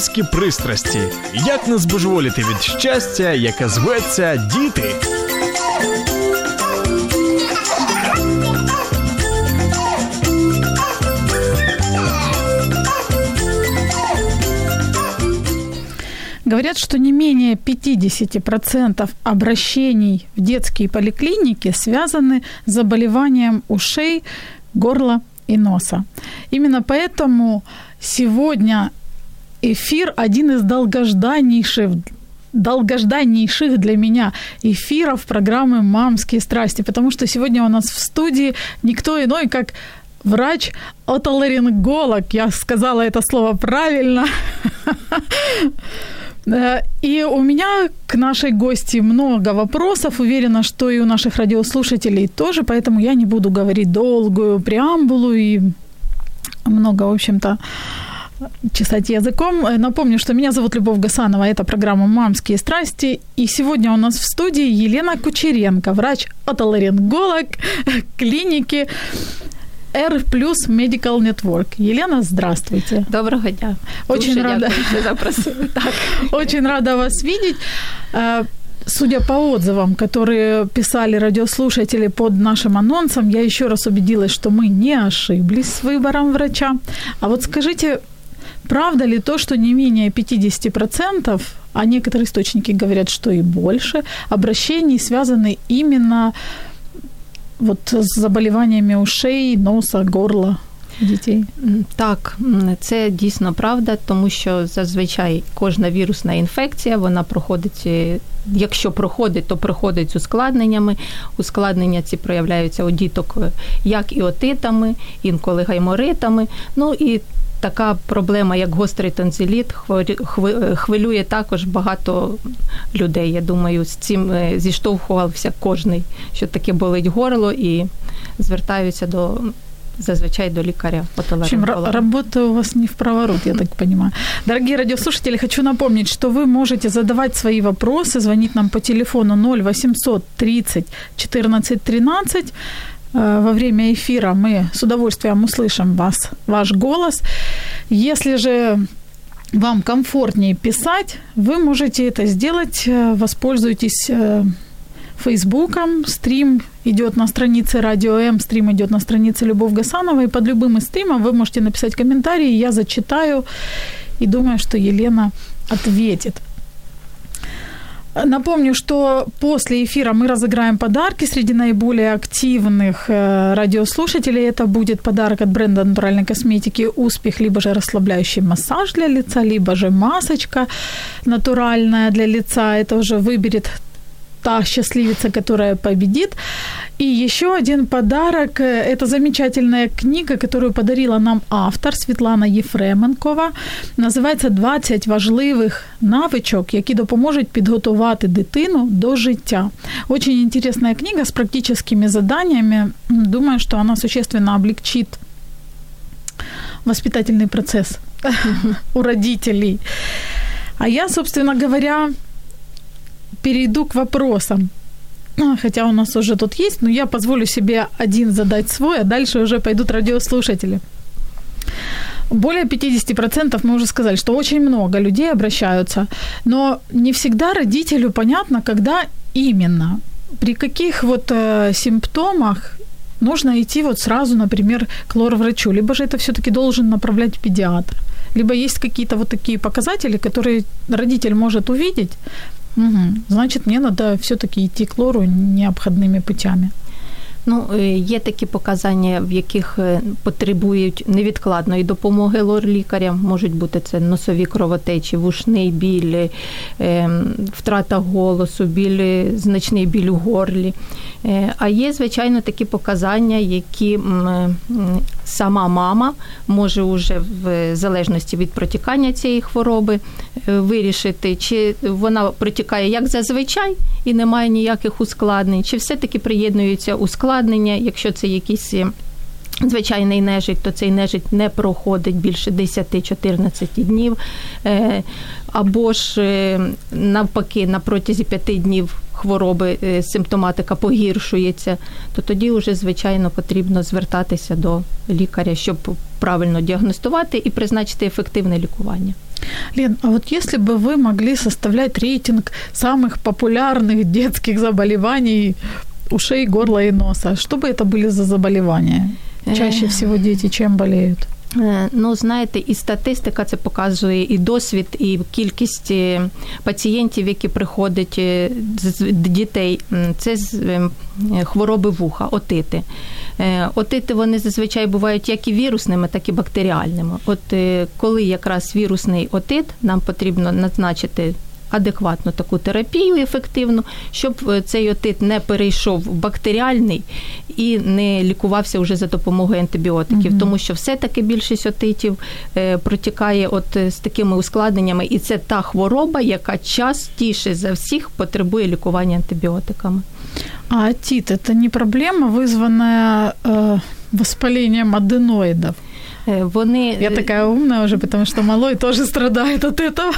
Мамські пристрасті. Як не збожеволіти від щастя, яке зветься діти. Говорят, что не менее 50% обращений в детские поликлиники связаны с заболеванием ушей, горла и носа. Именно поэтому сегодня эфир один из долгожданнейших долгожданнейших для меня эфиров программы «Мамские страсти», потому что сегодня у нас в студии никто иной, как врач-отоларинголог. Я сказала это слово правильно. И у меня к нашей гости много вопросов. Уверена, что и у наших радиослушателей тоже, поэтому я не буду говорить долгую преамбулу и много, в общем-то, чесать языком. Напомню, что меня зовут Любовь Гасанова, это программа «Мамские страсти». И сегодня у нас в студии Елена Кучеренко, врач-отоларинголог клиники R плюс Medical Network. Елена, здравствуйте. Доброго дня. Очень Дуже рада. Очень рада вас видеть. Э, Судя по отзывам, которые писали радиослушатели под нашим анонсом, я еще раз убедилась, что мы не ошиблись с выбором врача. А вот скажите, правда ли то, что не менее 50%, а некоторые источники говорят, что и больше, обращений связаны именно вот с заболеваниями ушей, носа, горла? М, Так, це дійсно правда, тому що зазвичай кожна вірусна інфекція вона проходить. е, Якщо проходить, то проходить з ускладненнями. Ускладнення ці проявляються у діток е, як і інколи гайморитами. Ну і така проблема, як гострий е, хвилює також багато людей. Я думаю, з цим е, зіштовхувався кожний, що таке болить горло, і звертаються до зазвичай до лікаря В общем, работа у вас не в проворот, я так понимаю. Дорогие радиослушатели, хочу напомнить, что вы можете задавать свои вопросы, звонить нам по телефону 0800 30 14 13. Э, Во время эфира мы с удовольствием услышим вас, ваш голос. Если же вам комфортнее писать, вы можете это сделать, э, воспользуйтесь э, Фейсбуком, стрим идет на странице Радио М, стрим идет на странице Любовь Гасанова, и под любым из стримов вы можете написать комментарий, я зачитаю, и думаю, что Елена ответит. Напомню, что после эфира мы разыграем подарки среди наиболее активных э, радиослушателей. Это будет подарок от бренда натуральной косметики «Успех», либо же расслабляющий массаж для лица, либо же масочка натуральная для лица. Это уже выберет та счастливица, которая победит. И еще один подарок – это замечательная книга, которую подарила нам автор Світлана Єфременкова. Називається «20 важливих навичок, які допоможуть підготувати дитину до життя». Очень интересная книга с практическими заданиями. Думаю, что она существенно облегчит воспитательный процесс у родителей. А я, собственно говоря, перейду к вопросам. А, Хотя у нас уже тут есть, но я позволю себе один задать свой, а дальше уже пойдут радиослушатели. Более 50% мы уже сказали, что очень много людей обращаются, но не всегда родителю понятно, когда именно, при каких вот э, симптомах нужно идти вот сразу, например, к лор-врачу, либо же это все-таки должен направлять педиатр, либо есть какие-то вот такие показатели, которые родитель может увидеть, Угу. Значит, мне надо все-таки идти к лору необходимыми путями. Ну, е, є такі показання, в яких е, потребують невідкладної допомоги лор-лікаря. Можуть бути це носові кровотечі, вушний біль, е, втрата голосу, біль, значний біль у горлі. А є, звичайно, такі показання, які сама мама може уже в залежності від протікання цієї хвороби е, вирішити, чи вона протікає як зазвичай і немає ніяких ускладнень, чи все-таки приєднуються ускладнення, якщо це якісь. Е, звичайний нежить, то цей нежить не проходить більше 10-14 днів, е, або ж навпаки, на протязі 5 днів хвороби е, симптоматика погіршується, то тоді вже, звичайно, потрібно звертатися до лікаря, щоб правильно діагностувати і призначити ефективне лікування. Лен, а вот если бы вы могли составлять рейтинг самых популярных детских заболеваний ушей, горла и носа, что бы это были за заболевания? Чаще всего дети чем болеют? Е, ну, знаєте, і статистика це показує, і досвід, і кількість е, пацієнтів, які приходять е, з дітей, це хвороби вуха, отити. Отити вони зазвичай бувають як і вірусними, так і бактеріальними. От коли якраз вірусний отит, нам потрібно назначити адекватну таку терапію ефективну, щоб е, цей отит не перейшов в бактеріальний і не лікувався вже за допомогою антибіотиків, mm тому що все-таки більшість отитів е, протікає от е, з такими ускладненнями, і це та хвороба, яка частіше за всіх потребує лікування антибіотиками. А атит – это не проблема, вызванная э, воспалением аденоидов? Е, вони... Я така умна вже, тому що малой теж страдає від цього.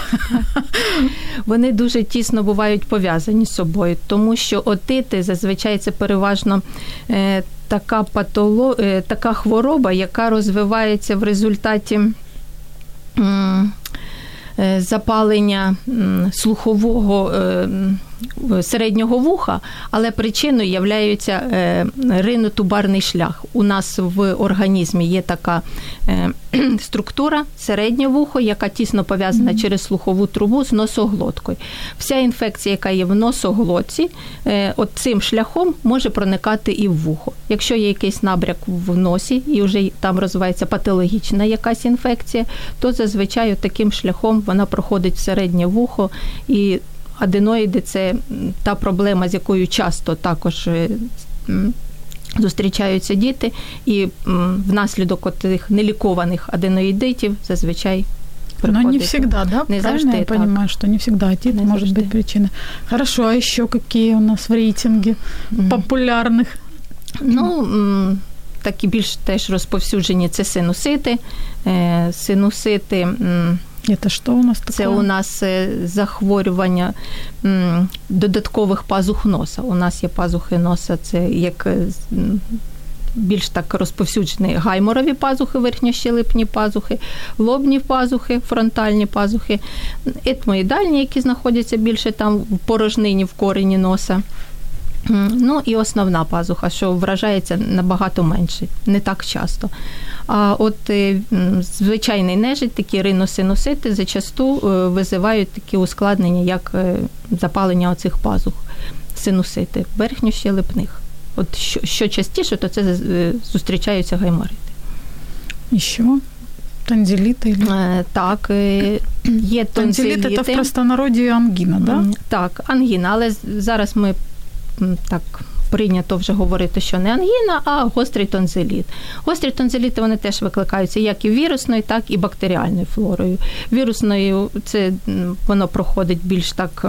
Вони дуже тісно бувають пов'язані з собою, тому що отити зазвичай це переважно е, така патоло... Е, така хвороба, яка розвивається в результаті. Запалення слухового середнього вуха, але причиною являється е, ринотубарний шлях. У нас в організмі є така е, структура середнє вухо, яка тісно пов'язана mm-hmm. через слухову трубу з носоглоткою. Вся інфекція, яка є в носоглотці, е, от цим шляхом може проникати і в вухо. Якщо є якийсь набряк в носі і вже там розвивається патологічна якась інфекція, то зазвичай таким шляхом вона проходить в середнє вухо і аденоїди це та проблема, з якою часто також е, зустрічаються діти, і внаслідок тих нелікованих аденоїдитів зазвичай Но не всегда, да? Не Правильно завжди, я так. понимаю, что не всегда отит не может завжди. быть причиной. Хорошо, а еще какие у нас в рейтинге mm. популярных? Ну, такі більш теж розповсюджені це синусити. Е, синусити це що у нас таке? Це у нас е, захворювання додаткових пазух носа. У нас є пазухи носа, це як е, більш так розповсюджені гайморові пазухи, верхньощелепні пазухи, лобні пазухи, фронтальні пазухи, етмоїдальні, які знаходяться більше там в порожнині, в корені носа. Ну і основна пазуха, що вражається набагато менше, не так часто. А от е, звичайний нежить, такі риносинусити, зачасту е, визивають такі ускладнення, як е, запалення оцих пазух, синусити, верхньощелепних. От що, що частіше, то це зустрічаються гайморити. І що? Танзеліти? Так, є тонзиліти. Танзеліт – це в простонароді ангіна, да? Так, ангіна, але зараз ми так прийнято вже говорити, що не ангіна, а гострий тонзиліт. Гострі тонзиліти вони теж викликаються як і вірусною, так і бактеріальною флорою. Вірусною це воно проходить більш так.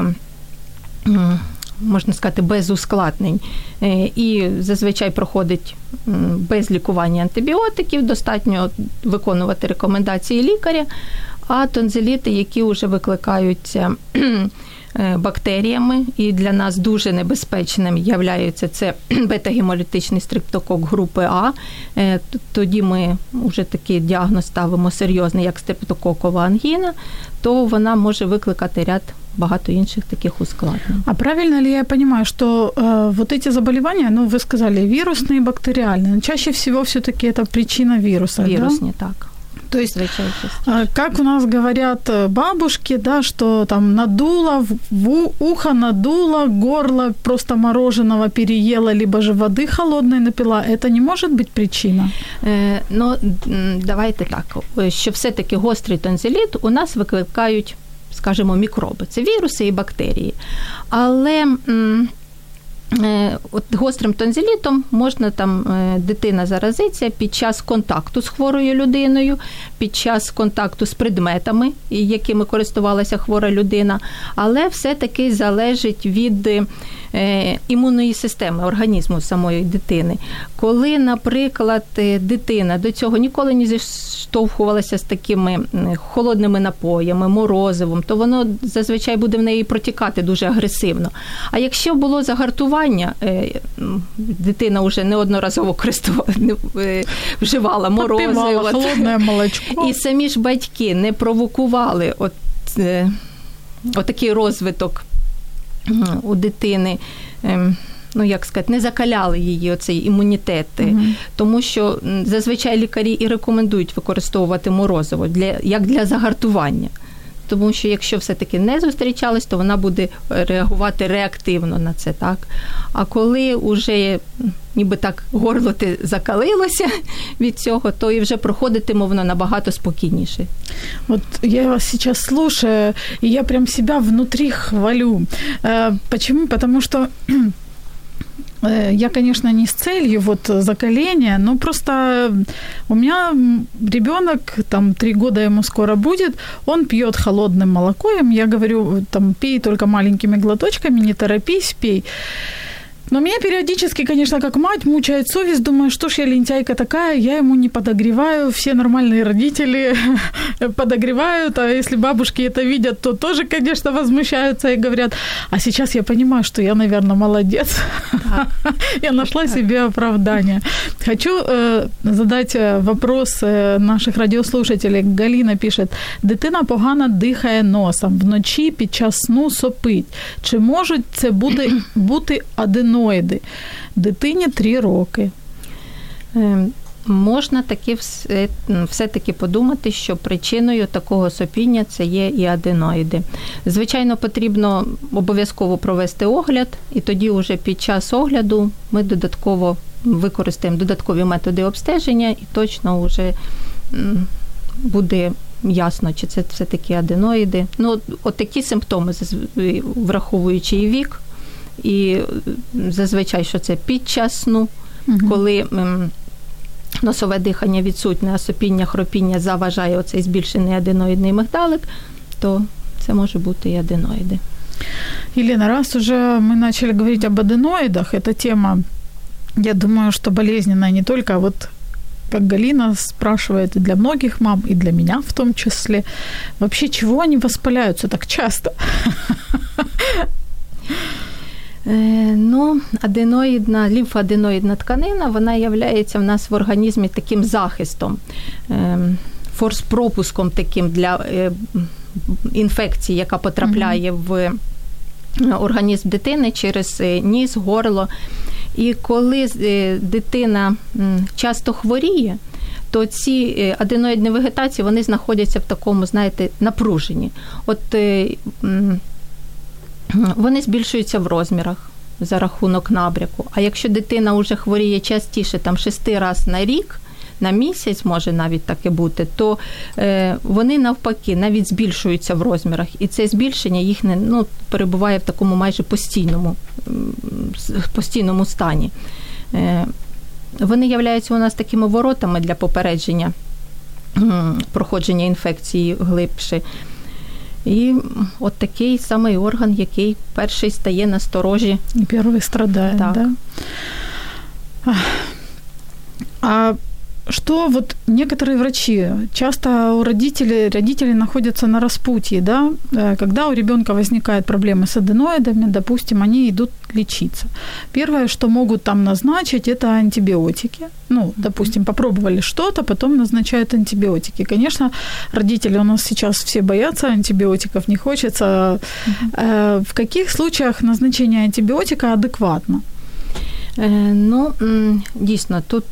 Можна сказати, без ускладнень. Е, і зазвичай проходить без лікування антибіотиків, достатньо виконувати рекомендації лікаря, а тонзиліти, які вже викликаються бактеріями, і для нас дуже небезпечним являється це бета-гемолітичний стрептокок групи А. Е, тоді ми вже такий діагноз ставимо серйозний, як стрептококова ангіна, то вона може викликати ряд багато інших таких ускладнень. А правильно ли я понимаю, что э, вот эти заболевания, ну, вы сказали, вирусные и бактериальные, чаще всего все-таки это причина вируса, Вирусные, да? так. То есть, а, как у нас говорят э, бабушки, да, что там надуло, в ухо надуло, горло просто мороженого переела, либо же воды холодной напила, это не может быть причина? Е, ну, давайте так, що все-таки гострий тонзиліт у нас викликають, скажімо, мікроби. Це віруси і бактерії. Але Е, от гострим тонзилітом можна там е, дитина заразиться під час контакту з хворою людиною, під час контакту з предметами, якими користувалася хвора людина, але все-таки залежить від е, імунної системи організму самої дитини. Коли, наприклад, дитина до цього ніколи не зіштовхувалася з такими холодними напоями, морозивом, то воно зазвичай буде в неї протікати дуже агресивно. А якщо було загартування, е, дитина вже неодноразово е, вживала морозиво. холодне молочко. І самі ж батьки не провокували от, е, от такий розвиток у дитини. Ем, ну, як сказати, не закаляли її оцей імунітет, угу. тому що зазвичай лікарі і рекомендують використовувати морозиво для як для загартування тому що якщо все-таки не зустрічались, то вона буде реагувати реактивно на це, так. А коли вже ніби так горло ти закалилося від цього, то і вже проходитиме воно набагато спокійніше. Вот я вас сейчас слушаю, и я прям себя внутри хвалю. Э, почему? Потому что я, конечно, не с целью вот закаления, но просто у меня ребенок, там, три года ему скоро будет, он пьет холодным молоком, я говорю, там, пей только маленькими глоточками, не торопись, пей. Но меня периодически, конечно, как мать мучает совесть, думаю, что ж я лентяйка такая, я ему не подогреваю, все нормальные родители подогревают, а если бабушки это видят, то тоже, конечно, возмущаются и говорят, а сейчас я понимаю, что я, наверное, молодец. Я нашла себе оправдание. Хочу э, задать э, вопрос э, наших радіослушателей. Галина пишет, дитина погано дихає носом, вночі під час сну сопить. Чи можуть це бути, бути адено Гуманоїди. Дитині 3 роки. Ем, можна таки все-таки подумати, що причиною такого сопіння це є і аденоїди. Звичайно, потрібно обов'язково провести огляд, і тоді, вже під час огляду, ми додатково використаємо додаткові методи обстеження, і точно вже буде ясно, чи це все-таки аденоїди. Ну, от такі симптоми, враховуючи і вік, і зазвичай, що це під час сну, угу. коли носове дихання відсутнє, а сопіння, хропіння заважає оцей збільшений аденоїдний мигдалик, то це може бути і аденоїди. Елена, раз уже мы начали говорить об аденоидах, эта тема, я думаю, что болезненная не только, а вот как Галина спрашивает, и для многих мам, и для меня в том числе. Вообще, чего они воспаляются так часто? Е, ну, аденоїдна, лімфоаденоїдна тканина, вона є в нас в організмі таким захистом, ем, форс-пропуском таким для е, інфекції, яка потрапляє в організм дитини через е, ніс, горло. І коли дитина часто хворіє, то ці аденоїдні вегетації вони знаходяться в такому, знаєте, напруженні. От вони збільшуються в розмірах за рахунок набряку. А якщо дитина вже хворіє частіше, там шести разів на рік, на місяць може навіть таке бути, то е, вони навпаки навіть збільшуються в розмірах, і це збільшення їх не ну, перебуває в такому майже постійному постійному стані. Е, Вони являються у нас такими воротами для попередження проходження інфекції глибше. І от такий самий орган, який перший стає на сторожі. І перший страдає, так. Да? А что вот некоторые врачи, часто у родителей, родители находятся на распутье, да, э, когда у ребенка возникают проблемы с аденоидами, допустим, они идут лечиться. Первое, что могут там назначить, это антибиотики. Ну, допустим, попробовали что-то, потом назначают антибиотики. Конечно, родители у нас сейчас все боятся антибиотиков, не хочется. Э, в каких случаях назначение антибиотика адекватно? Э, ну, дійсно, тут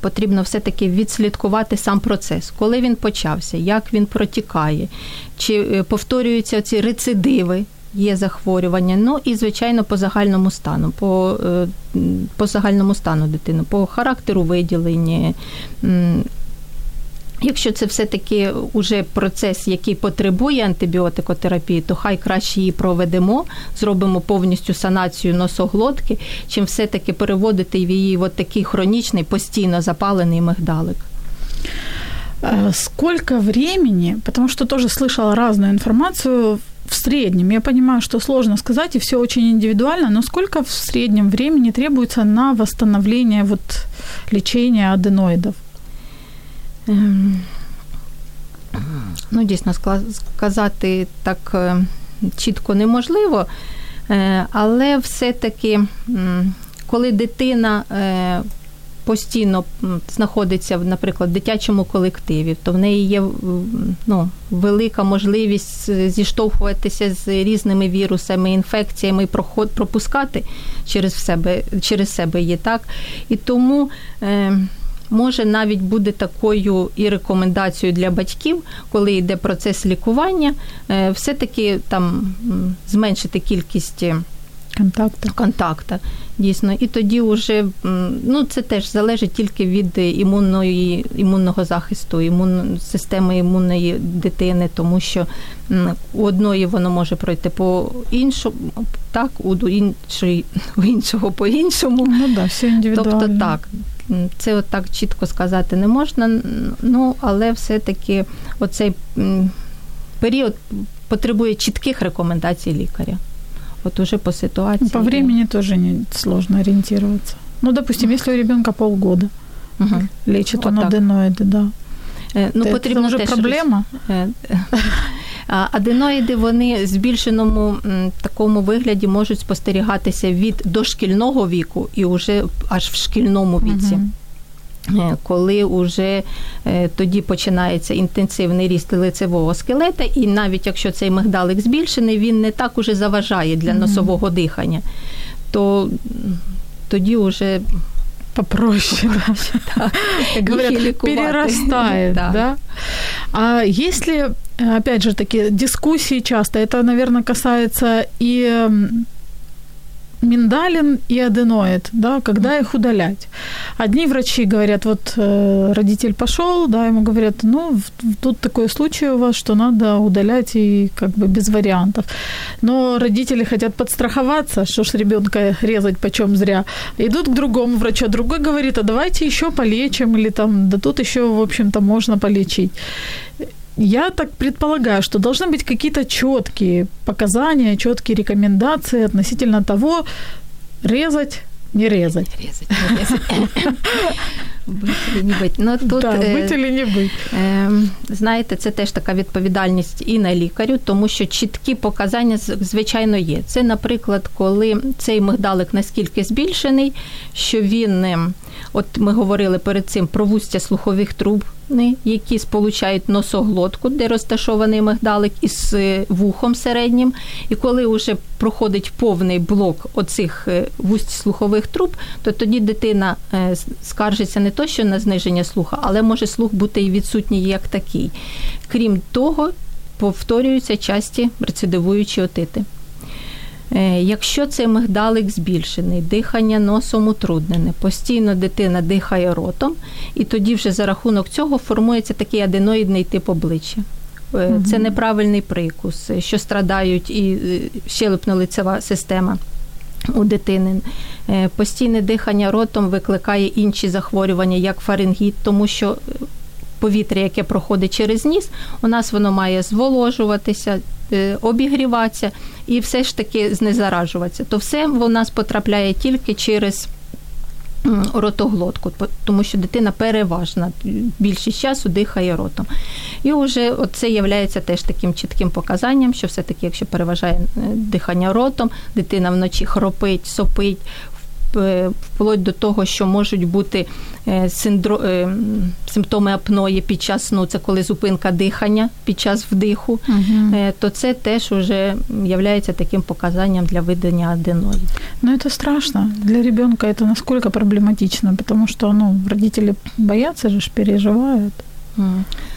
Потрібно все-таки відслідкувати сам процес, коли він почався, як він протікає, чи е, повторюються ці рецидиви, є захворювання. Ну і, звичайно, по загальному стану, по е, по загальному стану дитини, по характеру виділення, Якщо це все-таки уже процес, який потребує антибіотикотерапії, то хай краще її проведемо, зробимо повністю санацію носоглотки, чим все-таки переводити в її от такий хронічний, постійно запалений мигдалик. Э, сколько времени, потому что тоже слышала разную информацию в среднем, я понимаю, что сложно сказать, и все очень индивидуально, но сколько в среднем времени требуется на восстановление вот лечения аденоидов? Ну, дійсно, сказати так е, чітко неможливо, е, але все-таки, коли дитина е, постійно знаходиться, наприклад, в дитячому колективі, то в неї є ну, велика можливість зіштовхуватися з різними вірусами, інфекціями пропускати через себе через себе її, так? І тому. Е, Може навіть буде такою і рекомендацією для батьків, коли йде процес лікування, е, все-таки там зменшити кількість контакту. контакта. Дійсно, і тоді вже ну це теж залежить тільки від імунної імунного захисту, імун, системи імунної дитини, тому що у одної воно може пройти по іншому, так, у іншої у іншого по іншому. Ну да, все індивідуально. Тобто так Це от так чітко сказати не можна, ну але все-таки оцей період потребує чітких рекомендацій лікаря. Вот уже по ситуации. По времени тоже не сложно ориентироваться. Ну, допустим, если у ребенка полгода угу. лечит он аденоиды, да. Э, ну, це, потрібно це вже теж проблема. Э, аденоїди вони в збільшеному такому вигляді можуть спостерігатися від дошкільного віку і вже аж в шкільному віці. Угу. Коли вже е, тоді починається інтенсивний ріст лицевого скелета, і навіть якщо цей мигдалик збільшений, він не так уже заважає для носового дихання, то тоді вже попроще, попроще да. Как говорят, перерастает, да. да. А если, опять же таки, дискуссии часто, это, наверное, касается и миндалин и аденоид, да, когда их удалять. Одни врачи говорят, вот э, родитель пошел, да, ему говорят, ну, тут такой случай у вас, что надо удалять и как бы без вариантов. Но родители хотят подстраховаться, что ж ребенка резать почем зря. Идут к другому врачу, а другой говорит, а давайте еще полечим, или там, да тут еще, в общем-то, можно полечить. Я так предполагаю, что должны быть какие-то четкие показания, четкие рекомендации относительно того, резать, не резать. Резать, не резать. Бить или не бить. Ну, тут, да, бить или не бить. Е, знаєте, це теж така відповідальність і на лікарю, тому що чіткі показання, звичайно, є. Це, наприклад, коли цей мигдалик наскільки збільшений, що він, от ми говорили перед цим про вустя слухових труб, які сполучають носоглотку, де розташований мигдалик, із е, вухом середнім. І коли вже проходить повний блок оцих е, вусть слухових труб, то тоді дитина е, скаржиться не то, що на зниження слуха, але може слух бути і відсутній як такий. Крім того, повторюються часті рецидивуючі отити. Е, якщо цей мигдалик збільшений, дихання носом утруднене, постійно дитина дихає ротом, і тоді вже за рахунок цього формується такий аденоїдний тип обличчя. Е, це неправильний прикус, що страдають і е, щелепно-лицева система. У дитини постійне дихання ротом викликає інші захворювання, як фарингіт, тому що повітря, яке проходить через ніс, у нас воно має зволожуватися, Е, обігріватися і все ж таки знезаражуватися. То все в нас потрапляє тільки через. Ротоглотку, тому що дитина переважна, більшість часу дихає ротом. І вже це є теж таким чітким показанням, що все-таки, якщо переважає е, дихання ротом, дитина вночі хропить, сопить, вплоть до того, що можуть бути е, синдро... Е, симптоми апної під час сну, це коли зупинка дихання під час вдиху, угу. то це теж вже є таким показанням для видання аденоїд. Ну, це страшно. Для ребенка це насколько проблематично, тому що ну, родители боятся же, переживають.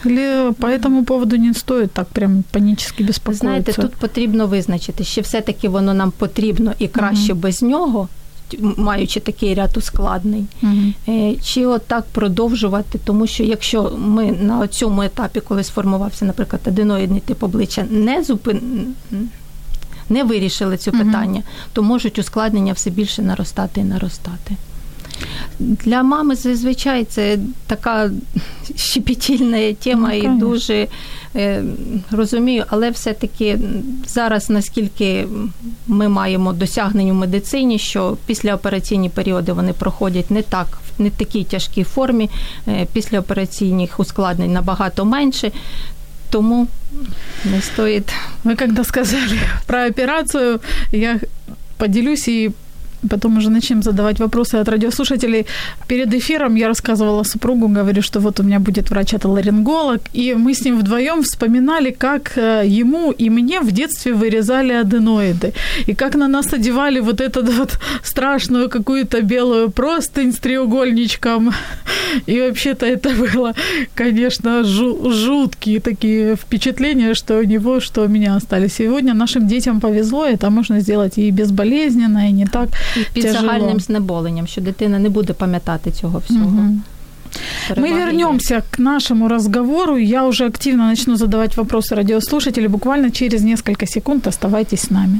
Или по этому поводу не стоит так прям панічно беспокоиться? Знаєте, тут потрібно визначити, що все-таки воно нам потрібно і краще mm без нього, маючи такий ряд ускладнень. Угу. Чи отак продовжувати, тому що якщо ми на цьому етапі, коли сформувався, наприклад, аденоїдний тип обличчя, не зупин... не вирішили це питання, то можуть ускладнення все більше наростати і наростати. Для мами зазвичай це така щепетільна тема ну, і дуже е, розумію, але все-таки зараз наскільки ми маємо досягнення в медицині, що післяопераційні періоди вони проходять не так, в не такій тяжкій формі, е, післяопераційних ускладнень набагато менше. Тому не стоїть. Ви коли сказали про операцію, я поделюсь и потом уже начнем задавать вопросы от радиослушателей. Перед эфиром я рассказывала супругу, говорю, что вот у меня будет врач-отоларинголог, и мы с ним вдвоем вспоминали, как э, ему и мне в детстве вырезали аденоиды, и как на нас одевали вот эту вот страшную какую-то белую простынь с треугольничком. И вообще-то это было, конечно, жуткие такие впечатления, что у него, что у меня остались. Сегодня нашим детям повезло, это можно сделать и безболезненно, и не так під тяжело. загальним знеболенням, що дитина не буде пам'ятати цього всього. Угу. Мы вернемся к нашему разговору. Я уже активно начну задавать вопросы радиослушателей. Буквально через несколько секунд оставайтесь с нами.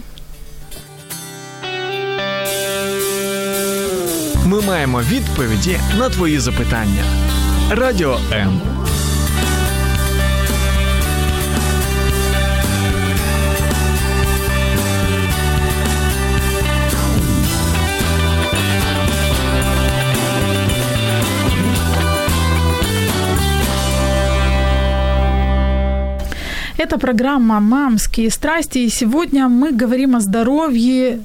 Ми маємо відповіді на твої запитання. Радіо М. Это программа «Мамские страсти», и сегодня мы говорим о здоровье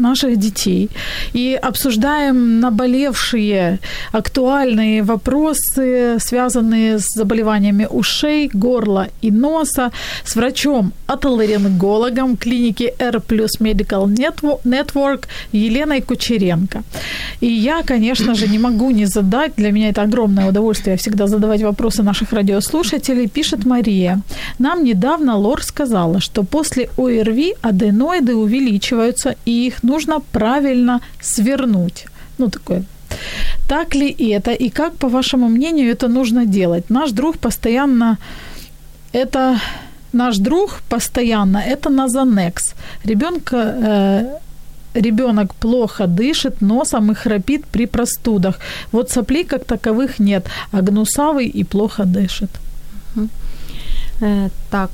наших детей и обсуждаем наболевшие актуальные вопросы, связанные с заболеваниями ушей, горла и носа, с врачом-отоларингологом клиники R Plus Medical Network Еленой Кучеренко. И я, конечно же, не могу не задать, для меня это огромное удовольствие всегда задавать вопросы наших радиослушателей, пишет Мария. Нам недавно Лор сказала, что после ОРВИ аденоиды увеличиваются, и их правильно свернуть. Ну, такое так ли это и как, по вашему мнению, это нужно делать? Наш друг постоянно это наш друг постоянно это Назанекс. Ребенка э, ребенок плохо дышит носом и храпит при простудах. Вот соплей как таковых нет, а гнусавый и плохо дышит. Так,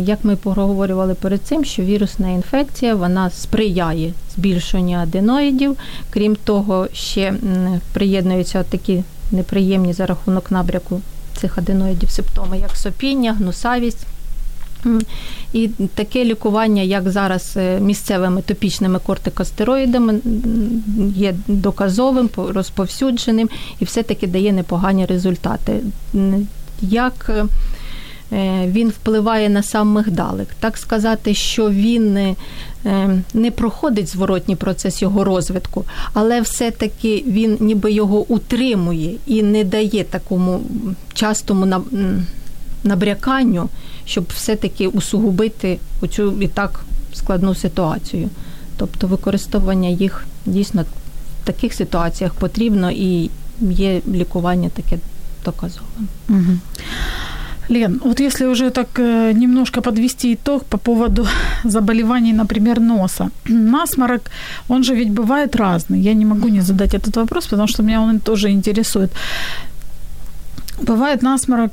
як ми проговорювали перед цим, що вірусна інфекція вона сприяє збільшенню аденоїдів. Крім того, ще приєднуються такі неприємні за рахунок набряку цих аденоїдів симптоми, як сопіння, гнусавість. І таке лікування, як зараз е, місцевими топічними кортикостероїдами, є доказовим, розповсюдженим і все-таки дає непогані результати. Як Е, він впливає на сам мигдалик. Так сказати, що він не, не проходить зворотній процес його розвитку, але все-таки він ніби його утримує і не дає такому частому набряканню, щоб все-таки усугубити оцю і так складну ситуацію. Тобто використовування їх дійсно в таких ситуаціях потрібно і є лікування таке доказовим. Угу. Лен, вот если уже так э, немножко подвести итог по поводу заболеваний, например, носа. Насморок, он же ведь бывает разный. Я не могу не задать этот вопрос, потому что меня он тоже интересует. Бывает насморок,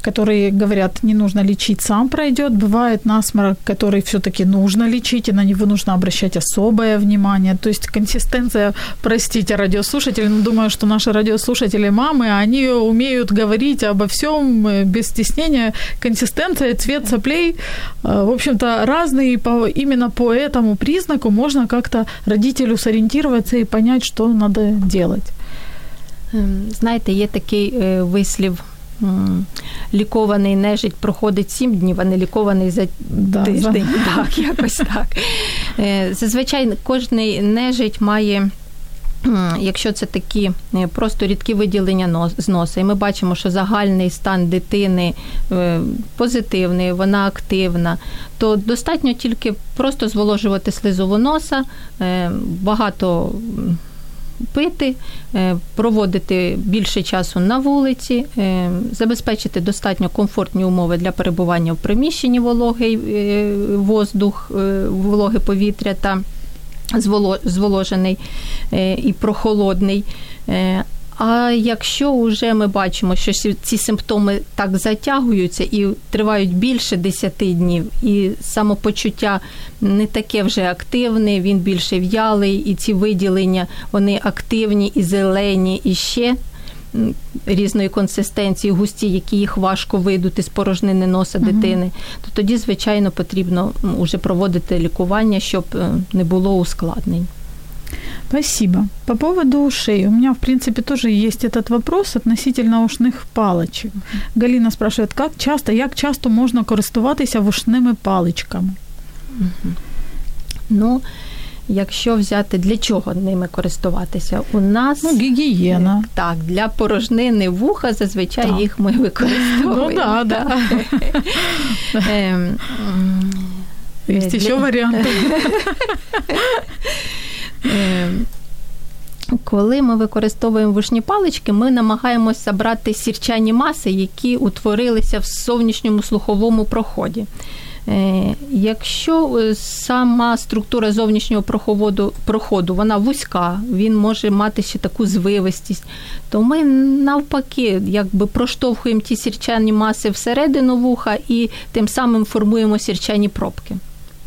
который, говорят, не нужно лечить, сам пройдет. Бывает насморок, который все-таки нужно лечить, и на него нужно обращать особое внимание. То есть консистенция, простите, радиослушатели, но думаю, что наши радиослушатели мамы, они умеют говорить обо всем э, без стеснения. Консистенция, цвет соплей, э, в общем-то, разные. И по, именно по этому признаку можно как-то родителю сориентироваться и понять, что надо делать. Знаєте, є такий вислів. Лікований нежить проходить сім днів, а не лікований за да, тиждень. За... Так, якось так. Зазвичай кожний нежить має Якщо це такі е, просто рідкі виділення з носа, і ми бачимо, що загальний стан дитини е, позитивний, вона активна, то достатньо тільки просто зволожувати слизову носа, е, багато пити, проводити більше часу на вулиці, забезпечити достатньо комфортні умови для перебування в приміщенні вологий воздух, вологе повітря та зволожений е, і прохолодний. А якщо вже ми бачимо, що ці симптоми так затягуються і тривають більше 10 днів, і самопочуття не таке вже активне, він більше в'ялий, і ці виділення вони активні і зелені, і ще різної консистенції, густі, які їх важко видути з порожнини носа угу. дитини, то тоді, звичайно, потрібно вже проводити лікування, щоб е, не було ускладнень. Спасибо. По поводу ушей. У меня, в принципе, тоже есть этот вопрос относительно ушных палочек. Галина спрашивает, как часто, як часто можна користуватися вушними паличками? Ну, Якщо взяти для чого ними користуватися, у нас ну, гігієна. Так, для порожнини вуха зазвичай так. їх ми використовуємо. Ну, да, да. Є ще варіанти. Коли ми використовуємо вушні палички, ми намагаємося забрати сірчані маси, які утворилися в зовнішньому слуховому проході. Е, якщо е, сама структура зовнішнього проходу проходу вона вузька, він може мати ще таку звивистість, то ми навпаки якби проштовхуємо ті сірчані маси всередину вуха і тим самим формуємо сірчані пробки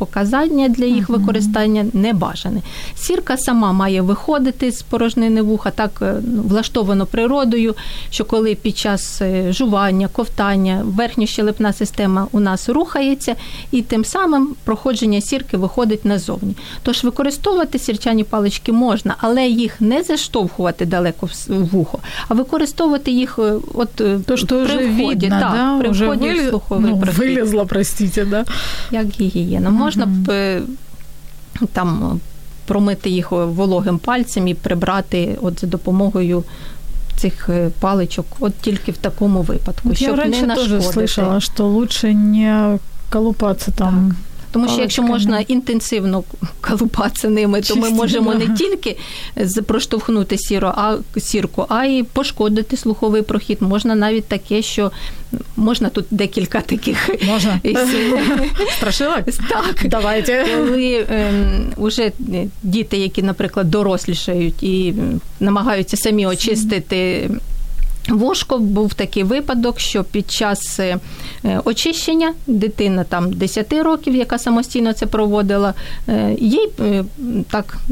показання для їх uh-huh. використання не бажане. Сірка сама має виходити з порожнини вуха, так е, ну, влаштовано природою, що коли під час е, жування, ковтання, верхньощелепна система у нас рухається, і тим самим проходження сірки виходить назовні. Тож використовувати сірчані палички можна, але їх не заштовхувати далеко в вухо, а використовувати їх е, от То, що при вже вході, видно, так, да? при вході в слуховий ну, вилізла, простите, да? як гігієна можна б е, там промити їх вологим пальцем і прибрати от за допомогою цих е, паличок, от тільки в такому випадку. щоб Я не нашкодити. теж слышала, що лучше не колупатися там. Так. Тому що якщо можна інтенсивно колупатися ними, то ми можемо не тільки проштовхнути сіро, а сірку, а й пошкодити слуховий прохід. Можна навіть таке, що можна тут декілька таких можна страшилок? Так, давайте. Коли ем, уже діти, які, наприклад, дорослішають і намагаються самі очистити. Вошко був такий випадок, що під час е, очищення дитина там 10 років, яка самостійно це проводила, е, їй е, так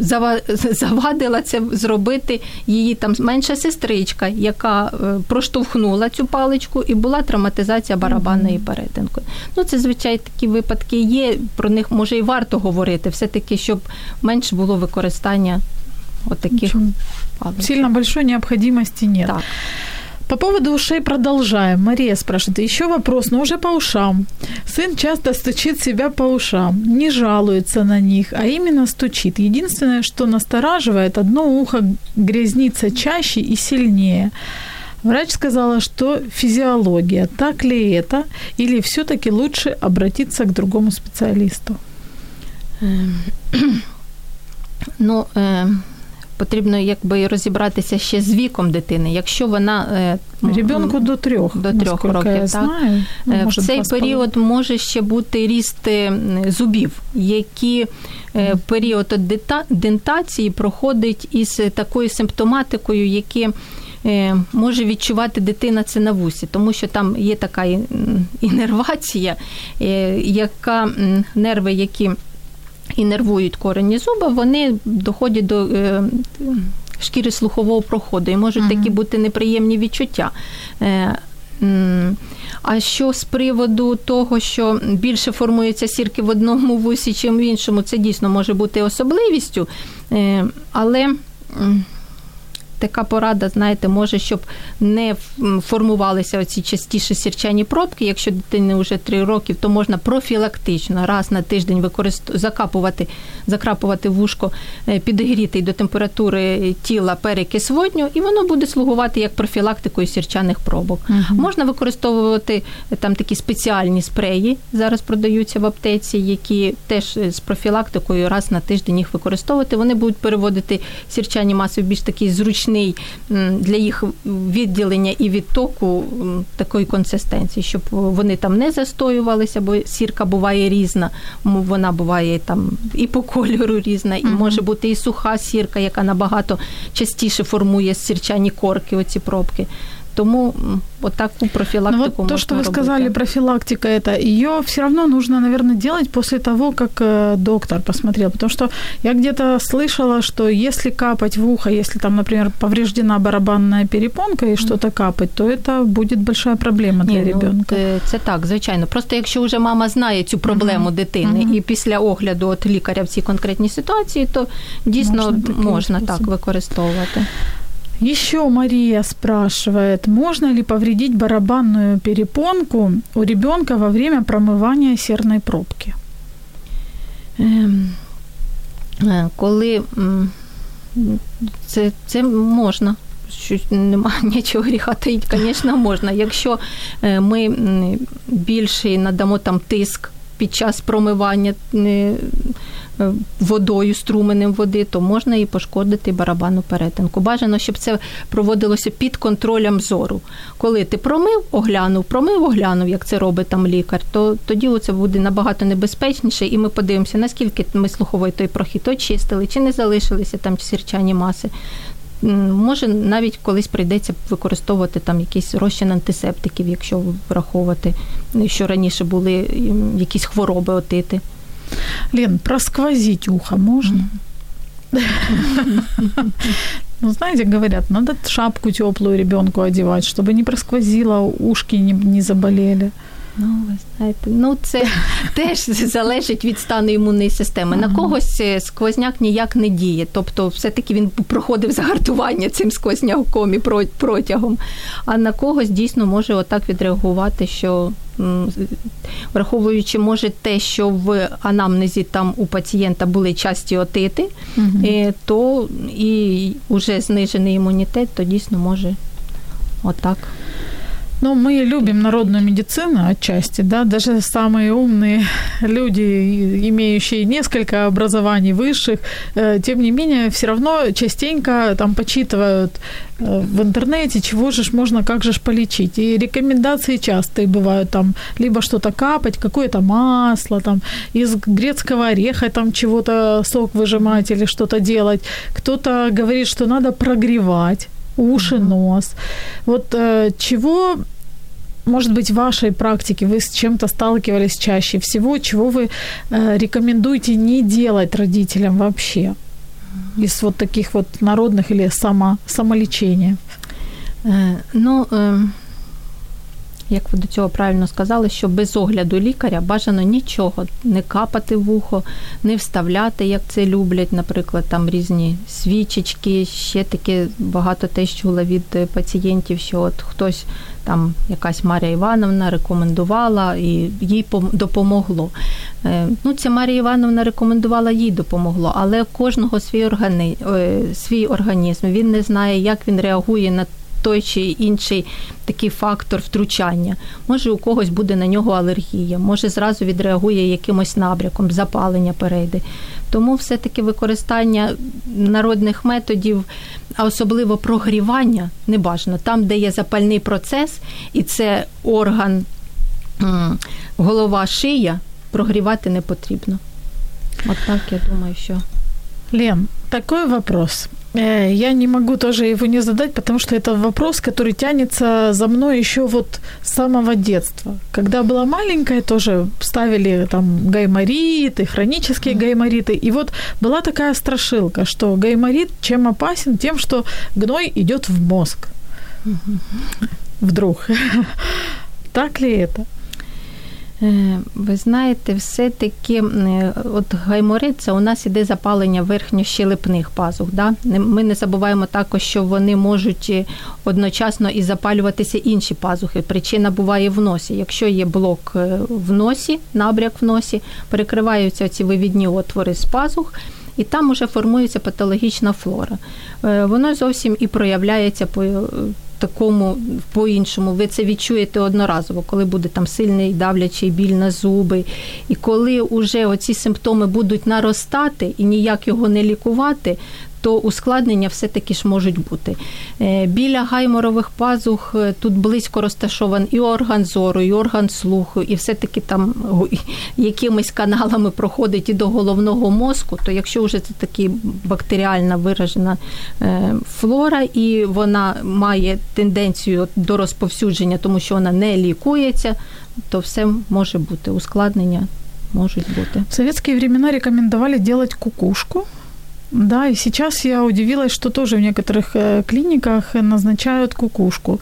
завадила це зробити її там менша сестричка, яка проштовхнула цю паличку, і була травматизація барабанної перетинки. Ну, це звичайно такі випадки є. Про них може і варто говорити, все таки, щоб менше було використання паличок. Сильно большой необходимости нет. Так. По поводу ушей продолжаем. Мария спрашивает, еще вопрос, но уже по ушам. Сын часто стучит себя по ушам, не жалуется на них, а именно стучит. Единственное, что настораживает, одно ухо грязнится чаще и сильнее. Врач сказала, что физиология. Так ли это? Или все-таки лучше обратиться к другому специалисту? Ну, потрібно якби розібратися ще з віком дитини. Якщо вона е, ребенку до трьох до трьох років, я так знаю. Ну, е, в цей період може ще бути ріст е, зубів, які період дентації проходить із такою симптоматикою, які Може відчувати дитина це на вусі, тому що там є така інервація, яка нерви, які і нервують корені зуба, вони доходять до е, шкіри слухового проходу і можуть uh такі бути неприємні відчуття. Е, а що з приводу того, що більше формується сірки в одному вусі, чим в іншому, це дійсно може бути особливістю. Е, але така порада, знаєте, може, щоб не формувалися оці частіше сірчані пробки. Якщо дитині вже 3 роки, то можна профілактично раз на тиждень використ... закапувати, закрапувати вушко, е, підігрітий до температури тіла перекис водню, і воно буде слугувати як профілактикою сірчаних пробок. Угу. Можна використовувати е, там такі спеціальні спреї, зараз продаються в аптеці, які теж е, з профілактикою раз на тиждень їх використовувати. Вони будуть переводити сірчані маси в більш такий зручний для їх відділення і відтоку такої консистенції, щоб вони там не застоювалися, бо сірка буває різна, вона буває там і по кольору різна, і може бути і суха сірка, яка набагато частіше формує сірчані корки, оці пробки. Тому вот такую профилактику ну, вот то, что вы сказали, профилактика это, ее все равно нужно, наверное, делать после того, как э, доктор посмотрел, потому что я где-то слышала, что если капать в ухо, если там, например, повреждена барабанная перепонка и что-то капать, то это будет большая проблема для Ні, ребенка. Ну, це так, звичайно. Просто якщо вже мама знає цю проблему uh-huh. дитини uh-huh. і після огляду от лікаря в цій конкретній ситуації, то дійсно можна, можна так використовувати. Еще Мария спрашивает, можно ли повредить барабанную перепонку у ребенка во время промывания серной пробки? Коли це, це можна. Немає нічого гріха таїть, звісно, можна. Якщо ми більше надамо там тиск під час промивання Е, водою, струменем води, то можна і пошкодити барабанну перетинку. Бажано, щоб це проводилося під контролем зору. Коли ти промив, оглянув, промив, оглянув, як це робить там лікар, то тоді це буде набагато небезпечніше, і ми подивимося, наскільки ми слуховий той прохід очистили, чи не залишилися там сірчані маси. Може, навіть колись прийдеться використовувати там якийсь розчин антисептиків, якщо враховувати, що раніше були якісь хвороби отити. Лен, просквозить ухо можно? Ну, знаете, говорят, надо шапку теплую ребенку одевать, чтобы не просквозило, ушки не, не заболели. Ну, ви знаєте, ну це теж залежить від стану імунної системи. На когось е, сквозняк ніяк не діє. Тобто, все-таки він проходив загартування цим сквозняком і протягом. А на когось дійсно може отак відреагувати, що враховуючи, може те, що в анамнезі там у пацієнта були часті отити, угу. то і вже знижений імунітет, то дійсно може отак. Ну, мы любим народную медицину отчасти, да, даже самые умные люди, имеющие несколько образований высших, э, тем не менее, все равно частенько там почитывают э, в интернете, чего же ж можно, как же ж полечить. И рекомендации частые бывают там, либо что-то капать, какое-то масло, там, из грецкого ореха там чего-то сок выжимать или что-то делать. Кто-то говорит, что надо прогревать уши, нос. Вот э, чего может быть, в вашей практике вы с чем-то сталкивались чаще всего, чего вы э, рекомендуете не делать родителям вообще из вот таких вот народных или само, самолечения? Э, ну, э, як ви до цього правильно сказали, що без огляду лікаря бажано нічого не капати в ухо, не вставляти, як це люблять, наприклад, там різні свічечки, ще таке багато теж чула від пацієнтів, що от хтось там якась Марія Івановна рекомендувала і їй допомогло. Е, ну, Це Марія Івановна рекомендувала, їй допомогло, але кожного свій органи... Е, свій організм. Він не знає, як він реагує на той чи інший такий фактор втручання. Може, у когось буде на нього алергія, може зразу відреагує якимось набряком, запалення перейде. Тому все-таки використання народних методів, а особливо прогрівання, не бажано. Там, де є запальний процес, і це орган голова шия, прогрівати не потрібно. От так я думаю, що. Лен, такой вопрос. Э, я не могу тоже его не задать, потому что это вопрос, который тянется за мной еще вот с самого детства. Когда была маленькая, тоже ставили там гаймориты, хронические гаймориты. И вот была такая страшилка, что гайморит чем опасен? Тем, что гной идет в мозг. Вдруг. Так ли это? Е, ви знаєте, все-таки е, от гайморит це у нас іде запалення верхньощелепних пазух. Да? Ми не забуваємо також, що вони можуть е, одночасно і запалюватися інші пазухи. Причина буває в носі. Якщо є блок в носі, набряк в носі, перекриваються ці вивідні отвори з пазух. І там уже формується патологічна флора. Воно зовсім і проявляється по такому по-іншому. Ви це відчуєте одноразово, коли буде там сильний давлячий біль на зуби. І коли вже оці симптоми будуть наростати і ніяк його не лікувати, то ускладнення все-таки ж можуть бути. Е, біля гайморових пазух е, тут близько розташований і орган зору, і орган слуху, і все-таки там якимись каналами проходить і до головного мозку, то якщо вже це такі бактеріальна виражена е, флора, і вона має тенденцію до розповсюдження, тому що вона не лікується, то все може бути ускладнення. Можуть бути. В советские времена рекомендовали делать кукушку. Да, и сейчас я удивилась, что тоже в некоторых э, клиниках назначают кукушку.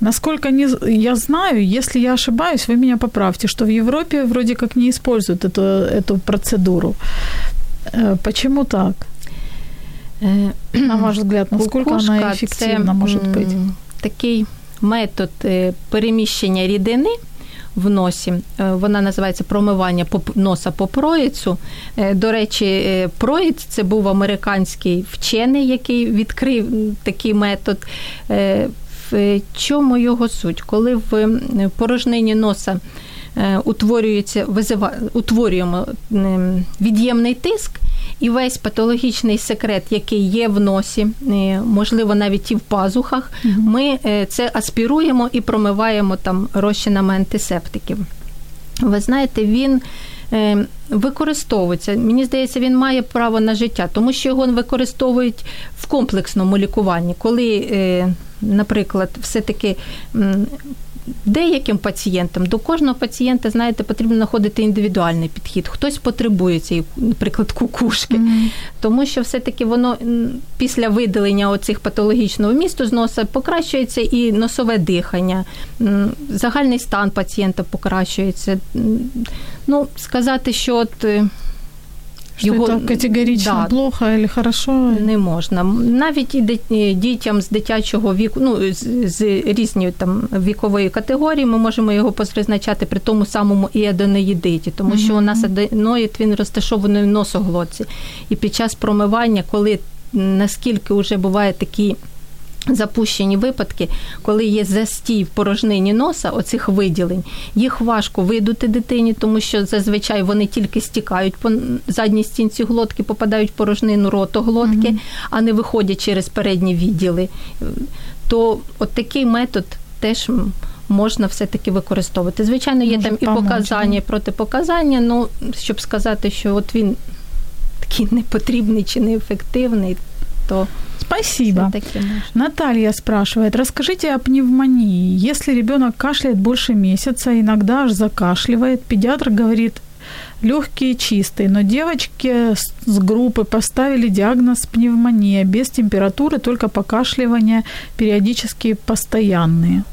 Насколько не, я знаю, если я ошибаюсь, вы меня поправьте, что в Европе вроде как не используют эту, эту процедуру. Э, почему так? Э, На ваш взгляд, насколько Кукушка она эффективна может быть? Такий метод переміщення рідини – в носі. Е, вона називається промивання носа по проїцю. Е, до речі, е, проїць це був американський вчений, який відкрив такий метод. В чому його суть? Коли в порожнині носа утворюється, визива, утворюємо від'ємний тиск, і весь патологічний секрет, який є в носі, е, можливо, навіть і в пазухах, ми е, це аспіруємо і промиваємо там розчинами антисептиків. Ви знаєте, він. Е, використовується. Мені здається, він має право на життя, тому що його використовують в комплексному лікуванні, коли, наприклад, все-таки деяким пацієнтам до кожного пацієнта, знаєте, потрібно знаходити індивідуальний підхід. Хтось потребує цієї, наприклад, кукушки, mm-hmm. тому що все-таки воно після видалення оцих патологічного вмісту з носа покращується і носове дихання, загальний стан пацієнта покращується. Ну, сказати, що от. Е, що його це категорично да, плохо або хорошо? Не можна. Навіть і дітям з дитячого віку, ну з, з різної там вікової категорії, ми можемо його позначати при тому самому і аденоїдиті, тому mm-hmm. що у нас аденоїд він розташований в носоглотці. І під час промивання, коли наскільки вже буває такі Запущені випадки, коли є застій в порожнині носа, оцих виділень, їх важко видути дитині, тому що зазвичай вони тільки стікають по задній стінці глотки, попадають в порожнину ротоглотки, mm-hmm. а не виходять через передні відділи. То от такий метод теж можна все-таки використовувати. Звичайно, є Може, там і показання, і протипоказання, ну щоб сказати, що от він такий непотрібний чи неефективний, то. Спасибо. Наталья спрашивает, расскажите о пневмонии. Если ребенок кашляет больше месяца, иногда аж закашливает, педиатр говорит, легкие чистые, но девочке с группы поставили диагноз пневмония без температуры, только покашливание периодически постоянные.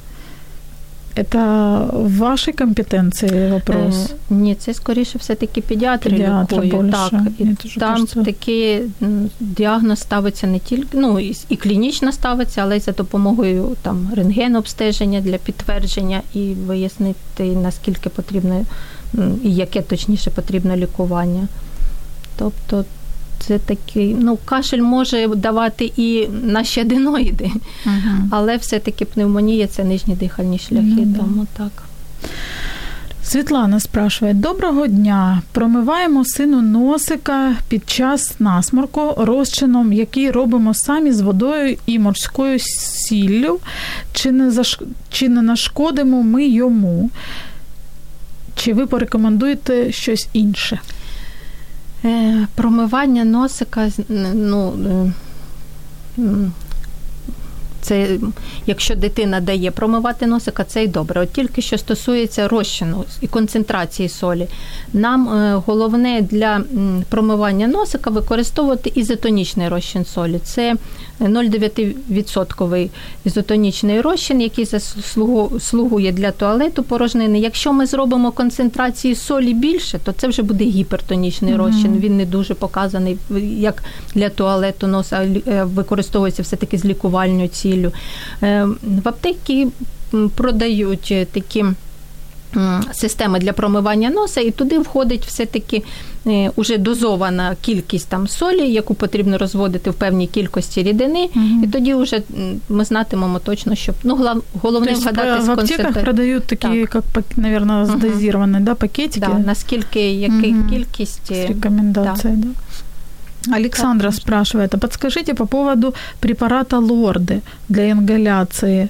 Это в вашій компетенції вопрос? Е, ні, це скоріше все-таки педіатри Педіатр лікують. Так, і там кажется... такий діагноз ставиться не тільки, ну і клінічно ставиться, але й за допомогою там рентген-обстеження для підтвердження і вияснити, наскільки потрібно і яке точніше потрібно лікування. Тобто це такий, ну, кашель може давати і наші аденоїди, uh але все-таки пневмонія це нижні дихальні шляхи. uh Тому так. Світлана спрашує: Доброго дня! Промиваємо сину носика під час насморку розчином, який робимо самі з водою і морською сіллю. Чи не заш... чи не нашкодимо ми йому? Чи ви порекомендуєте щось інше? Е, промивання носика, ну, е, Це якщо дитина дає промивати носика, це й добре. От тільки що стосується розчину і концентрації солі, нам е, головне для промивання носика використовувати ізотонічний розчин солі. Це 0,9% ізотонічний розчин, який слугує для туалету порожнини. Якщо ми зробимо концентрації солі більше, то це вже буде гіпертонічний mm-hmm. розчин. Він не дуже показаний як для туалету носа, е, використовується все-таки з лікувальною ціллю. Е, в аптеки продають такі. Системи для промивання носа, і туди входить все-таки е, уже дозована кількість там солі, яку потрібно розводити в певній кількості рідини, угу. і тоді вже ми знатимемо точно, що ну головне То вгадати в аптеках продають такі, як, мабуть, здозіровані, да, пакетики? Да, наскільки яка угу. кількість З рекомендацією, да. да. Александра так, спрашивает, а подскажите по поводу препарата Лорды для ингаляции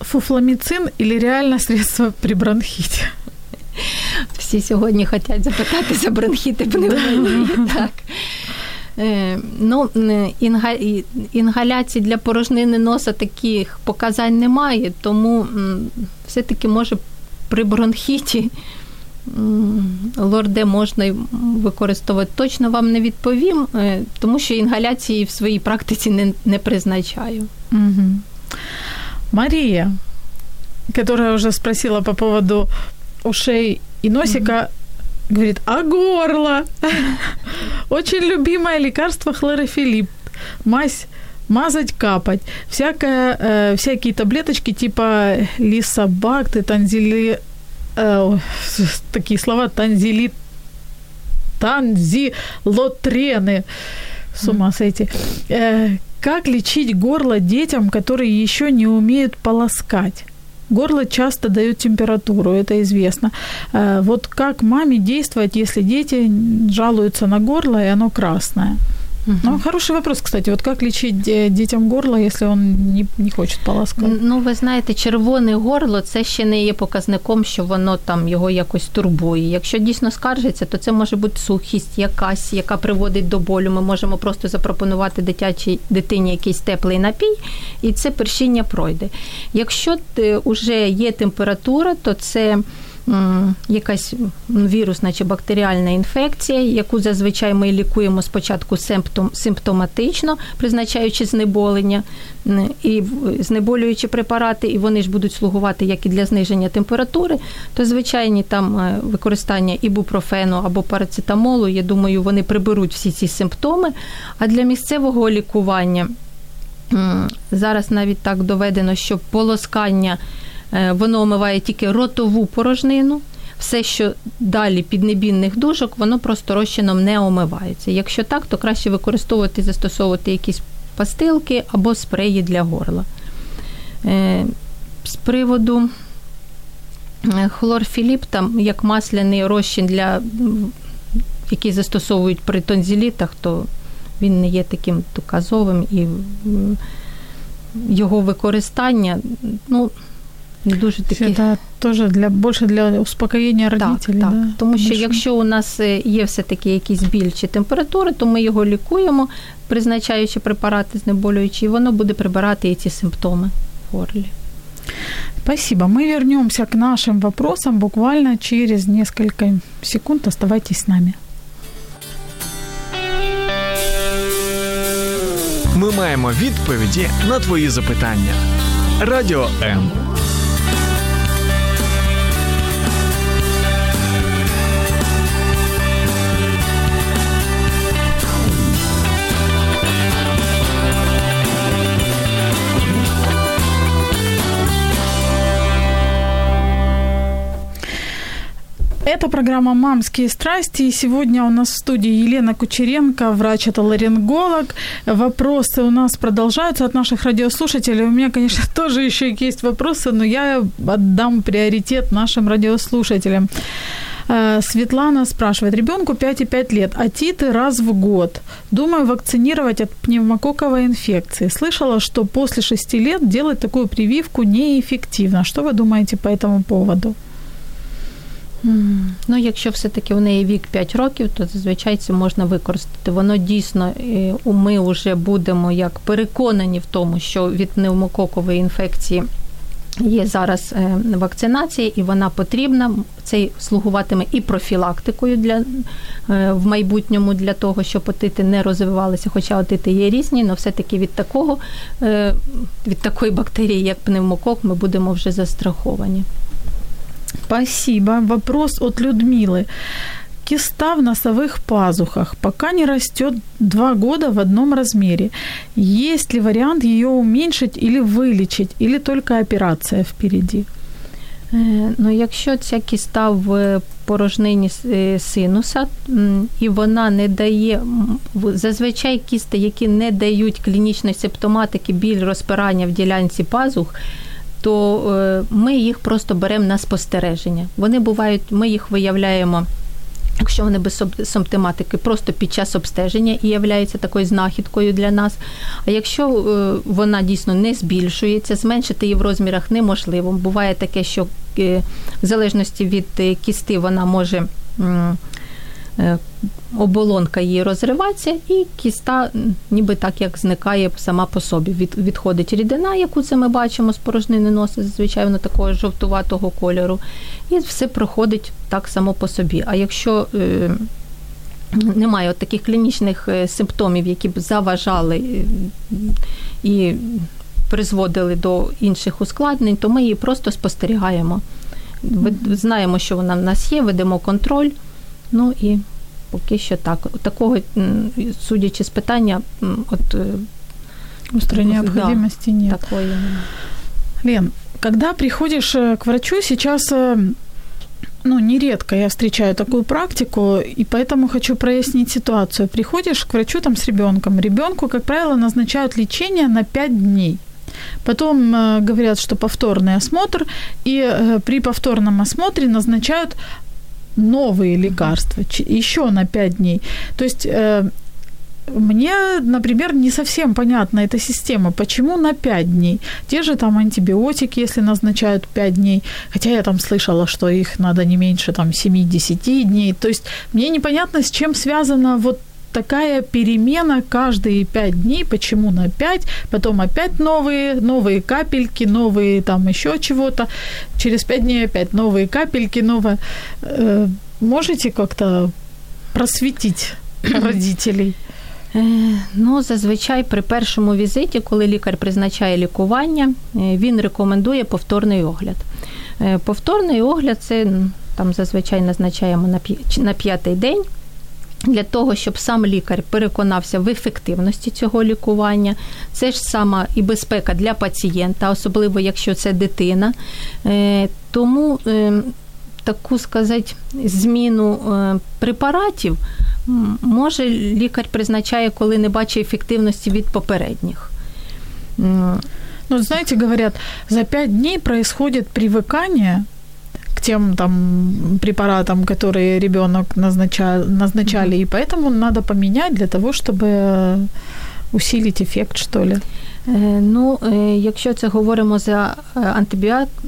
фуфламицин или реально средство при бронхите? Всі сьогодні хочуть запитати за бронхіти пневмонії. Так. Е, ну, Інгаляції для порожнини носа таких показань немає, тому все-таки може при бронхіті лорде можна використовувати. Точно вам не відповім, е, тому що інгаляції в своїй практиці не, не призначаю. Угу. Мария, которая уже спросила по поводу ушей и носика, mm-hmm. говорит, а горло? Очень любимое лекарство хлорофилип. Мазь мазать, капать. Всякое, э, всякие таблеточки типа лисобакты, танзили... Э, такие слова танзилит танзилотрены. С ума сойти. Э, как лечить горло детям, которые еще не умеют полоскать? Горло часто дает температуру, это известно. Э, вот как маме действовать, если дети жалуются на горло, и оно красное? Угу. Ну, хороший вопрос, кстати. Вот как лечить дітям горло, якщо він не, не хоче полоскати? Ну, ви знаєте, червоне горло це ще не є показником, що воно там його якось турбує. Якщо дійсно скаржиться, то це може бути сухість якась, яка приводить до болю. Ми можемо просто запропонувати дитячій дитині якийсь теплий напій, і це першіння пройде. Якщо вже е, є температура, то це якась вірусна чи бактеріальна інфекція, яку зазвичай ми лікуємо спочатку симптоматично, призначаючи знеболення і знеболюючи препарати, і вони ж будуть слугувати як і для зниження температури, то звичайні там е, використання ібупрофену або парацетамолу, я думаю, вони приберуть всі ці симптоми. А для місцевого лікування зараз навіть так доведено, що полоскання. Е, воно омиває тільки ротову порожнину. Все, що далі піднебінних дужок, воно просто розчином не омивається. Якщо так, то краще використовувати застосовувати якісь пастилки або спреї для горла. Е, з приводу е, хлорфіліп, там як масляний розчин, для, який застосовують при тонзілітах, то він не є таким доказовим і його використання. ну, дуже такі... Це теж для більше для успокоєння родителей. Так, так. Да? Тому що якщо у нас е, є все-таки якісь біль чи температури, то ми його лікуємо, призначаючи препарати знеболюючі, і воно буде прибирати і ці симптоми в горлі. Спасибо. Мы вернемся к нашим вопросам буквально через несколько секунд. Оставайтесь с нами. Ми маємо відповіді на твої запитання. Радіо М. Это программа «Мамские страсти». И сегодня у нас в студии Елена Кучеренко, врач-отоларинголог. Вопросы у нас продолжаются от наших радиослушателей. У меня, конечно, тоже еще есть вопросы, но я отдам приоритет нашим радиослушателям. Э, Светлана спрашивает, ребенку 5,5 лет, а титы раз в год. Думаю вакцинировать от пневмококковой инфекции. Слышала, что после 6 лет делать такую прививку неэффективно. Что вы думаете по этому поводу? Ну, якщо все-таки в неї вік 5 років, то зазвичай це можна використати. Воно дійсно, е, ми вже будемо як переконані в тому, що від пневмококової інфекції є зараз е, вакцинація, і вона потрібна. Це слугуватиме і профілактикою для е, в майбутньому для того, щоб отити не розвивалися, хоча отити є різні, але все-таки від такого від такої бактерії, як пневмокок, ми будемо вже застраховані. Спасибо. Вопрос от Людмилы. Киста в носовых пазухах пока не растет два года в одном размере. Есть ли вариант ее уменьшить или вылечить, или только операция впереди? Ну, якщо ця кіста в порожнині е, синуса, і вона не дає зазвичай кісти, які не дають клінічної симптоматики, біль розпирання в ділянці пазух, то е, ми їх просто беремо на спостереження. Вони бувають, ми їх виявляємо. Якщо вони без симптоматики, просто під час обстеження і являється такою знахідкою для нас. А якщо е, вона дійсно не збільшується, зменшити її в розмірах неможливо. Буває таке, що е, в залежності від кісти вона може оболонка її розривається, і кіста, ніби так як зникає сама по собі. Від, Відходить рідина, яку це ми бачимо з порожнини носа, зазвичай вона такого жовтуватого кольору, і все проходить так само по собі. А якщо е, немає от таких клінічних е, симптомів, які б заважали е, і призводили до інших ускладнень, то ми її просто спостерігаємо. Знаємо, що вона в нас є, ведемо контроль. Ну і поки що так. Такого, судячи з питання, от Острой необходимости да, нет. Такой. Лен, когда приходишь э, к врачу, сейчас э, ну, нередко я встречаю такую практику, и поэтому хочу прояснить ситуацию. Приходишь к врачу там с ребенком. Ребенку, как правило, назначают лечение на 5 дней. Потом э, говорят, что повторный осмотр, и э, при повторном осмотре назначают новые лекарства еще на 5 дней. То есть э, мне, например, не совсем понятна эта система. Почему на 5 дней? Те же там антибиотики, если назначают 5 дней. Хотя я там слышала, что их надо не меньше там 7-10 дней. То есть мне непонятно, с чем связано вот такая перемена каждые пять дней, почему на пять, потом опять новые, новые капельки, новые там еще чего-то, через пять дней опять новые капельки, новое. Э, можете как-то просвітити родителей? Е, ну, зазвичай при першому візиті, коли лікар призначає лікування, е, він рекомендує повторний огляд. Е, повторний огляд це там зазвичай назначаємо на п'ятий день для того, щоб сам лікар переконався в ефективності цього лікування. Це ж сама і безпека для пацієнта, особливо якщо це дитина. Е, тому е, таку сказати, зміну е, препаратів може лікар призначає, коли не бачить ефективності від попередніх. Ну, знаете, говорят, за пять дней происходит привыкание к тем там препаратам, которые ребенок назначал, назначали, mm-hmm. и поэтому надо поменять для того, чтобы усилить ефект, що ли? Ну, якщо це говоримо за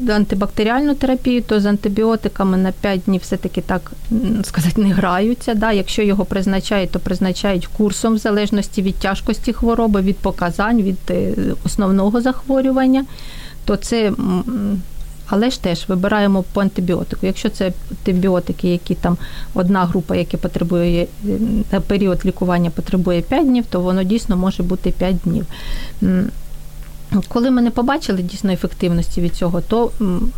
антибактеріальну терапію, то з антибіотиками на 5 днів все-таки так сказати не граються. Да? Якщо його призначають, то призначають курсом в залежності від тяжкості хвороби, від показань, від основного захворювання, то це але ж теж вибираємо по антибіотику. Якщо це антибіотики, які там одна група, яка потребує на період лікування потребує 5 днів, то воно дійсно може бути 5 днів. Коли ми не побачили дійсно ефективності від цього, то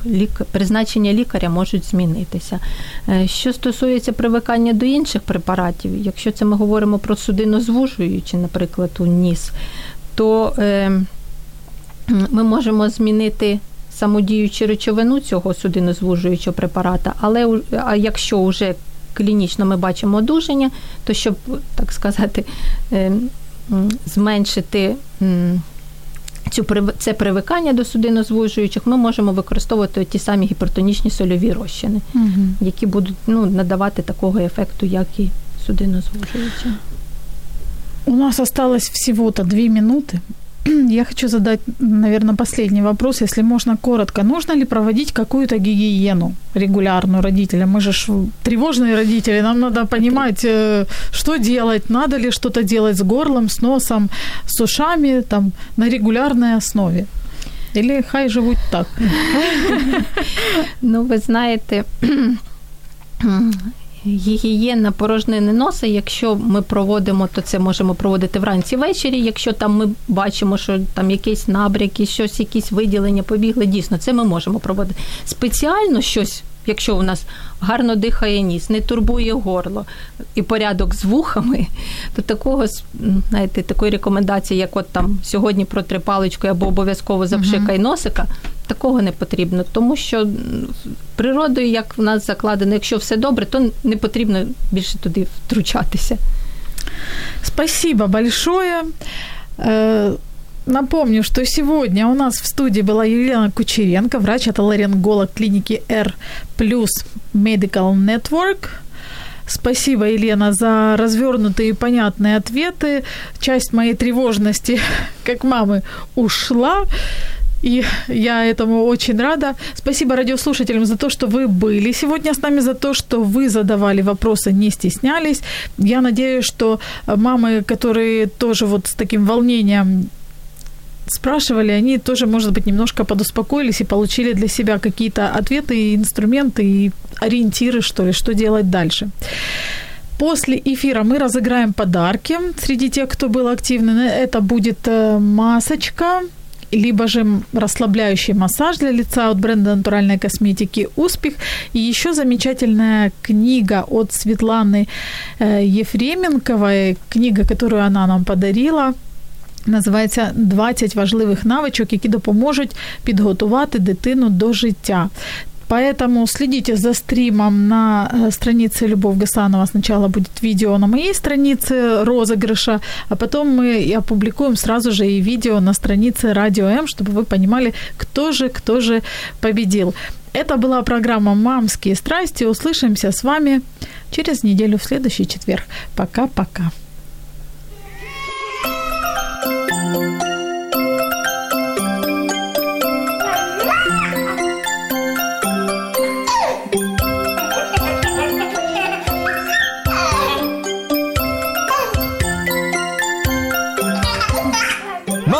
лік... призначення лікаря можуть змінитися. Е, що стосується привикання до інших препаратів, якщо це ми говоримо про судинозвужуючі, наприклад, у ніс, то е, ми можемо змінити самодіючу речовину цього судинозвужуючого препарата, але а якщо вже клінічно ми бачимо одужання, то щоб, так сказати, ем, зменшити цю це привикання до судинозвужуючих, ми можемо використовувати ті самі гіпертонічні сольові розчини, угу. які будуть ну, надавати такого ефекту, як і судинозвужуючі. У нас осталось всего-то дві минути. я хочу задать, наверное, последний вопрос, если можно коротко. Нужно ли проводить какую-то гигиену регулярную родителям? Мы же тревожные родители, нам надо понимать, э, что делать, надо ли что-то делать с горлом, с носом, с ушами там, на регулярной основе. Или хай живуть так. Ну, ви знаєте, гігієна порожнини носа, якщо ми проводимо, то це можемо проводити вранці ввечері. Якщо там ми бачимо, що там якісь набряки, щось, якісь виділення побігли, дійсно, це ми можемо проводити. Спеціально щось якщо у нас гарно дихає ніс, не турбує горло і порядок з вухами, то такого знаєте, такої рекомендації, як от там сьогодні протри паличкою або обов'язково запшикай носика, такого не потрібно, тому що природою, як в нас закладено, якщо все добре, то не потрібно більше туди втручатися. Спасибо большое. Э, Напомню, что сегодня у нас в студии была Елена Кучеренко, врач-отоларинголог клиники R Plus Medical Network. Спасибо, Елена, за развернутые и понятные ответы. Часть моей тревожности, как мамы, ушла. И я этому очень рада. Спасибо радиослушателям за то, что вы были сегодня с нами, за то, что вы задавали вопросы, не стеснялись. Я надеюсь, что мамы, которые тоже вот с таким волнением спрашивали, они тоже, может быть, немножко подуспокоились и получили для себя какие-то ответы, инструменты и ориентиры, что ли, что делать дальше. После эфира мы разыграем подарки среди тех, кто был активный. Это будет э, масочка, либо же расслабляющий массаж для лица от бренда натуральной косметики «Успех». И еще замечательная книга от Светланы э, Ефременковой, книга, которую она нам подарила – Називається «20 важливих навичок, які допоможуть підготувати дитину до життя. Поэтому следите за стримом на э, странице Любовь Гасанова. Сначала будет видео на моей странице розыгрыша, а потом мы опубликуем сразу же и видео на странице Радио М, чтобы вы понимали, кто же, кто же победил. Это была программа «Мамские страсти». Услышимся с вами через неделю в следующий четверг. Пока-пока.